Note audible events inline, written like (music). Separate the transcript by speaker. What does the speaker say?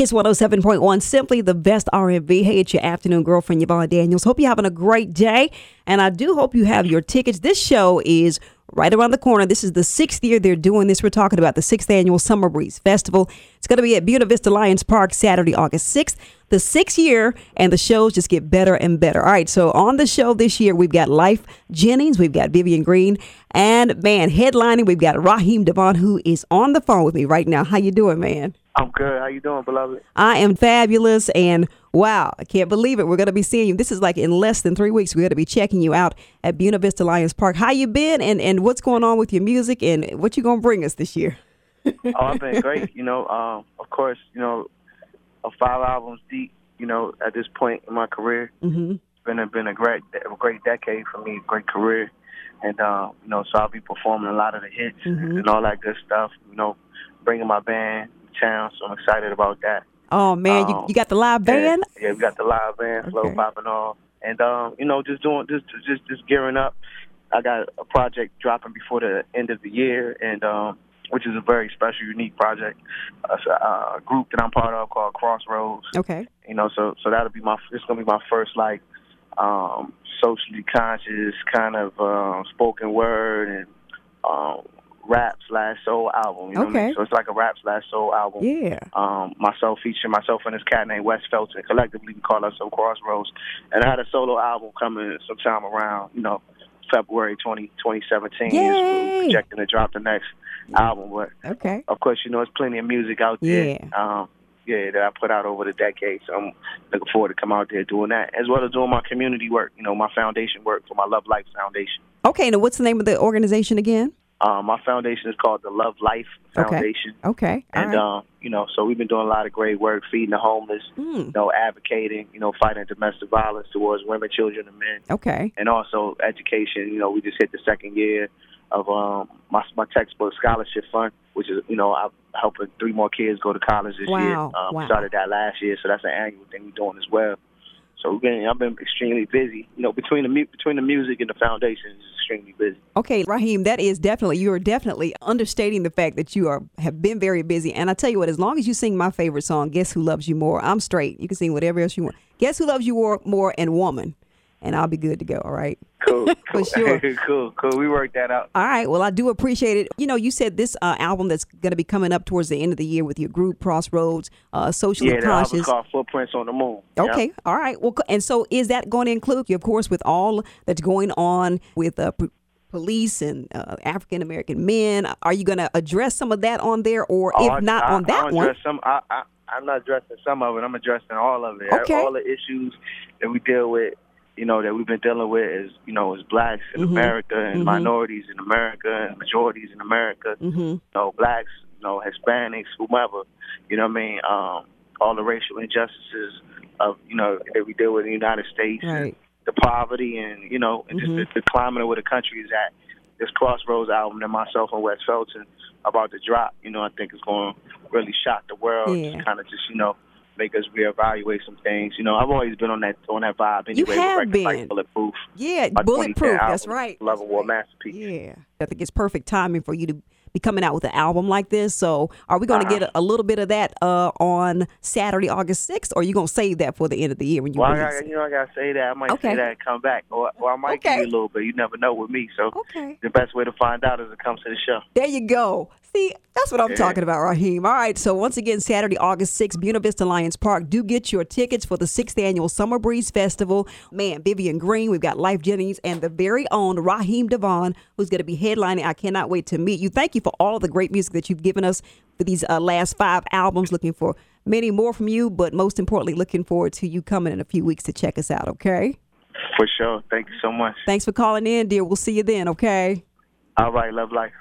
Speaker 1: Kiss 107.1, simply the best R&B. Hey, it's your afternoon girlfriend, Yvonne Daniels. Hope you're having a great day. And I do hope you have your tickets. This show is right around the corner. This is the sixth year they're doing this. We're talking about the sixth annual Summer Breeze Festival. It's going to be at Buena Vista Lions Park Saturday, August 6th. The sixth year, and the shows just get better and better. All right, so on the show this year, we've got Lyfe Jennings, we've got Vivian Green, and man, headlining, we've got Raheem Devaughn, who is on the phone with me right now. How you doing, man?
Speaker 2: I'm good. How you doing, beloved?
Speaker 1: I am fabulous, and wow, I can't believe it. We're going to be seeing you. This is like in less than three weeks. We're going to be checking you out at Buena Vista Lions Park. How you been, and and what's going on with your music, and what you going to bring us this year?
Speaker 2: oh, I've been great. You know, um, of course, you know, a five albums deep. You know, at this point in my career,
Speaker 1: mm-hmm.
Speaker 2: it's been a, been a great a great decade for me, great career, and uh, you know, so I'll be performing a lot of the hits
Speaker 1: Mhm.
Speaker 2: and all that good stuff. You know, bringing my band to town, so I'm excited about that.
Speaker 1: Oh man, you,
Speaker 2: Um,
Speaker 1: you got the live band.
Speaker 2: Yeah, yeah, we got the live band, flow
Speaker 1: Okay.
Speaker 2: popping off, and um, you know, just doing just just just gearing up. I got a project dropping before the end of the year, and um, which is a very special, unique project. Uh, it's a uh, group that I'm part of called Crossroads.
Speaker 1: Okay.
Speaker 2: You know, so so that'll be my it's gonna be my first like um, socially conscious kind of um, spoken word and um, rap slash soul album. You know what I
Speaker 1: Okay.
Speaker 2: mean? So it's like a rap slash soul album
Speaker 1: Yeah.
Speaker 2: um, myself featuring myself and this cat named Wes Felton. Collectively, we call ourselves Crossroads. And I had a solo album coming sometime around, you know, February 20, 2017.
Speaker 1: Yay!
Speaker 2: Projecting to drop the next album. But
Speaker 1: Okay.
Speaker 2: of course, you know, there's plenty of music out there.
Speaker 1: Yeah.
Speaker 2: Um, yeah, that I put out over the decades. So I'm looking forward to come out there doing that, as well as doing my community work. You know, my foundation work for my Love Life Foundation.
Speaker 1: Okay. Now, what's the name of the organization again?
Speaker 2: Um, my foundation is called the Love Life Foundation.
Speaker 1: Okay. All
Speaker 2: And
Speaker 1: right.
Speaker 2: um, you know, so we've been doing a lot of great work, feeding the homeless,
Speaker 1: Mm,
Speaker 2: you know, advocating, you know, fighting domestic violence towards women, children, and men,
Speaker 1: okay.
Speaker 2: and also education. You know, we just hit the second year of um, my my textbook scholarship fund, which is you know I'm helping three more kids go to college this year.
Speaker 1: Wow,
Speaker 2: Um,
Speaker 1: wow.
Speaker 2: Started that last year, so that's an annual thing we're doing as well. So we've been, I've been extremely busy. You know, between the between the music and the foundation, is extremely busy.
Speaker 1: Okay, Raheem, that is definitely you are definitely understating the fact that you are have been very busy. And I tell you what, as long as you sing my favorite song, "Guess Who Loves You More," I'm straight. You can sing whatever else you want. "Guess Who Loves You More," more and "Woman," and I'll be good to go. All right.
Speaker 2: Cool, (laughs)
Speaker 1: For
Speaker 2: cool, (laughs)
Speaker 1: sure.
Speaker 2: cool, cool. We worked that out.
Speaker 1: All right. Well, I do appreciate it. You know, you said this uh, album that's going to be coming up towards the end of the year with your group Crossroads, uh, socially
Speaker 2: Yeah,
Speaker 1: conscious.
Speaker 2: called Footprints on the Moon. Yeah.
Speaker 1: Okay. All right. Well, and so is that going to include, you, of course, with all that's going on with uh, p- police and uh, African American men? Are you going to address some of that on there, or
Speaker 2: Oh,
Speaker 1: if
Speaker 2: I-
Speaker 1: not
Speaker 2: I,
Speaker 1: on that one?
Speaker 2: Some, I, I, I'm not addressing some of it. I'm addressing all of it.
Speaker 1: Okay.
Speaker 2: All the issues that we deal with, you know, that we've been dealing with as, you know, as blacks in
Speaker 1: Mhm.
Speaker 2: America and
Speaker 1: Mhm.
Speaker 2: minorities in America and majorities in America,
Speaker 1: Mm-hmm.
Speaker 2: you know, blacks, you know, Hispanics, whomever, you know what I mean? Um, all the racial injustices of, you know, that we deal with in the United States.
Speaker 1: Right.
Speaker 2: the poverty and, you know, and just the, the climate of where the country is at. This Crossroads album that myself and Wes Felton about to drop, you know, I think is going to really shock the world.
Speaker 1: Yeah.
Speaker 2: Just kind of just, you know, make us reevaluate some things. You know, I've always been on that on that vibe anyway.
Speaker 1: You have
Speaker 2: records like. Bulletproof.
Speaker 1: Yeah. Bulletproof. That's right.
Speaker 2: Love War masterpiece.
Speaker 1: Yeah. I think it's perfect timing for you to be coming out with an album like this. So, are we going to
Speaker 2: Uh-huh.
Speaker 1: get a, a little bit of that uh, on Saturday, August 6th, or are you going to save that for the end of the year when you
Speaker 2: Well, I got, you know, I gotta say that. I might
Speaker 1: Okay.
Speaker 2: say that and come back, or, or I might
Speaker 1: Okay.
Speaker 2: give you a little bit. You never know with me. So
Speaker 1: Okay.
Speaker 2: the best way to find out is to come to the show.
Speaker 1: There you go. See, that's what I'm talking about, Raheem. All right. So once again, Saturday, August 6th, Buena Vista Lions Park. Do get your tickets for the sixth annual Summer Breeze Festival. Man, Vivian Green, we've got Lyfe Jennings, and the very own Raheem Devaughn, who's going to be headlining. I cannot wait to meet you. Thank you for all of the great music that you've given us for these uh, last five albums. Looking for many more from you, but most importantly, looking forward to you coming in a few weeks to check us out. Okay.
Speaker 2: For sure. Thank you so much.
Speaker 1: Thanks for calling in, dear. We'll see you then. Okay.
Speaker 2: All right. Love life.